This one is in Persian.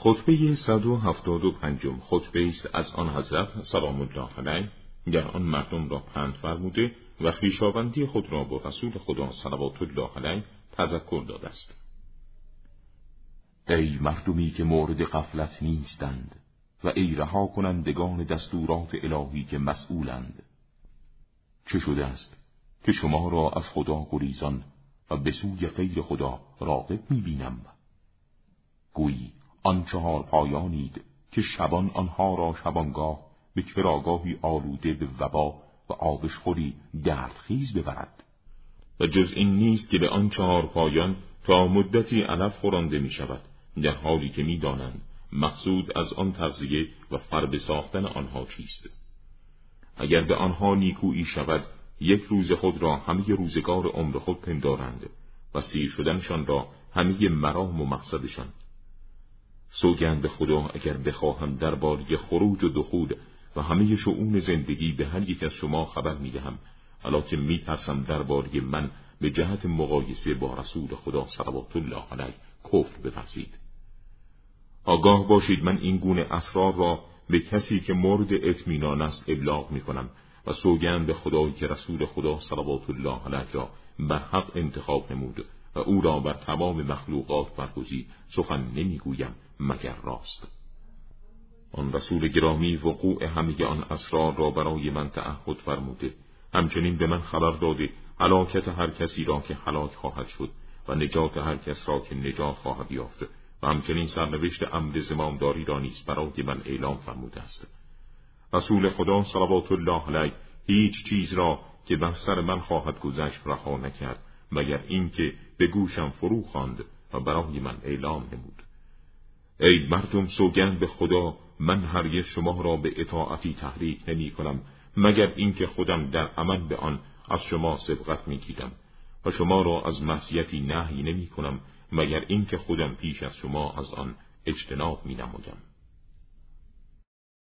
خطبه 175 خطبه است از آن حضرت سلام الله علیه در آن مردم را پند فرموده و خویشاوندی خود را با رسول خدا صلوات الله علیه تذکر داده است. ای مردمی که مورد قفلت نیستند و ای رها کنندگان دستورات الهی که مسئولند. چه شده است که شما را از خدا گریزان و به سوی غیر خدا راقب می‌بینم؟ گویی آن چهار پایانید که شبان آنها را شبانگاه به چراگاهی آلوده به وبا و آبشخوری دردخیز ببرد. و جز این نیست که به آن چهار پایان تا مدتی علف خورانده می شود در حالی که می مقصود از آن تغذیه و فرب ساختن آنها چیست. اگر به آنها نیکویی شود یک روز خود را همه روزگار عمر خود پندارند و سیر شدنشان را همه مرام و مقصدشان. سوگند به خدا اگر بخواهم درباره خروج و دخول و همه شعون زندگی به هر یک از شما خبر می‌دهم حالا که میترسم درباره من به جهت مقایسه با رسول خدا صلوات الله علیه کفر بپرسید آگاه باشید من این گونه اسرار را به کسی که مورد اطمینان است ابلاغ می کنم و سوگند به خدایی که رسول خدا صلوات الله علیه را بر حق انتخاب نمود. و او را بر تمام مخلوقات برگزید. سخن نمی‌گویم مگر راست. آن رسول گرامی وقوع همه آن اسرار را برای من تعهد فرموده. همچنین به من خبر داده هلاکت هر کسی را که هلاک خواهد شد و نجات هر کس را که نجات خواهد یافت. و همچنین سرنوشت امر زمامداری را نیز برای من اعلام فرموده است. رسول خدا صلوات الله علیه هیچ چیز را که بر سر من خواهد گذشت رها نکرد. مگر اینکه به گوشم فرو خواند و برای من اعلام نمود ای مردم سوگند به خدا من هرگز شما را به اطاعتی تحریک نمی کنم مگر اینکه خودم در عمل به آن از شما سبقت می گیرم و شما را از معصیتی نهی نمی کنم مگر اینکه خودم پیش از شما از آن اجتناب می نمودم.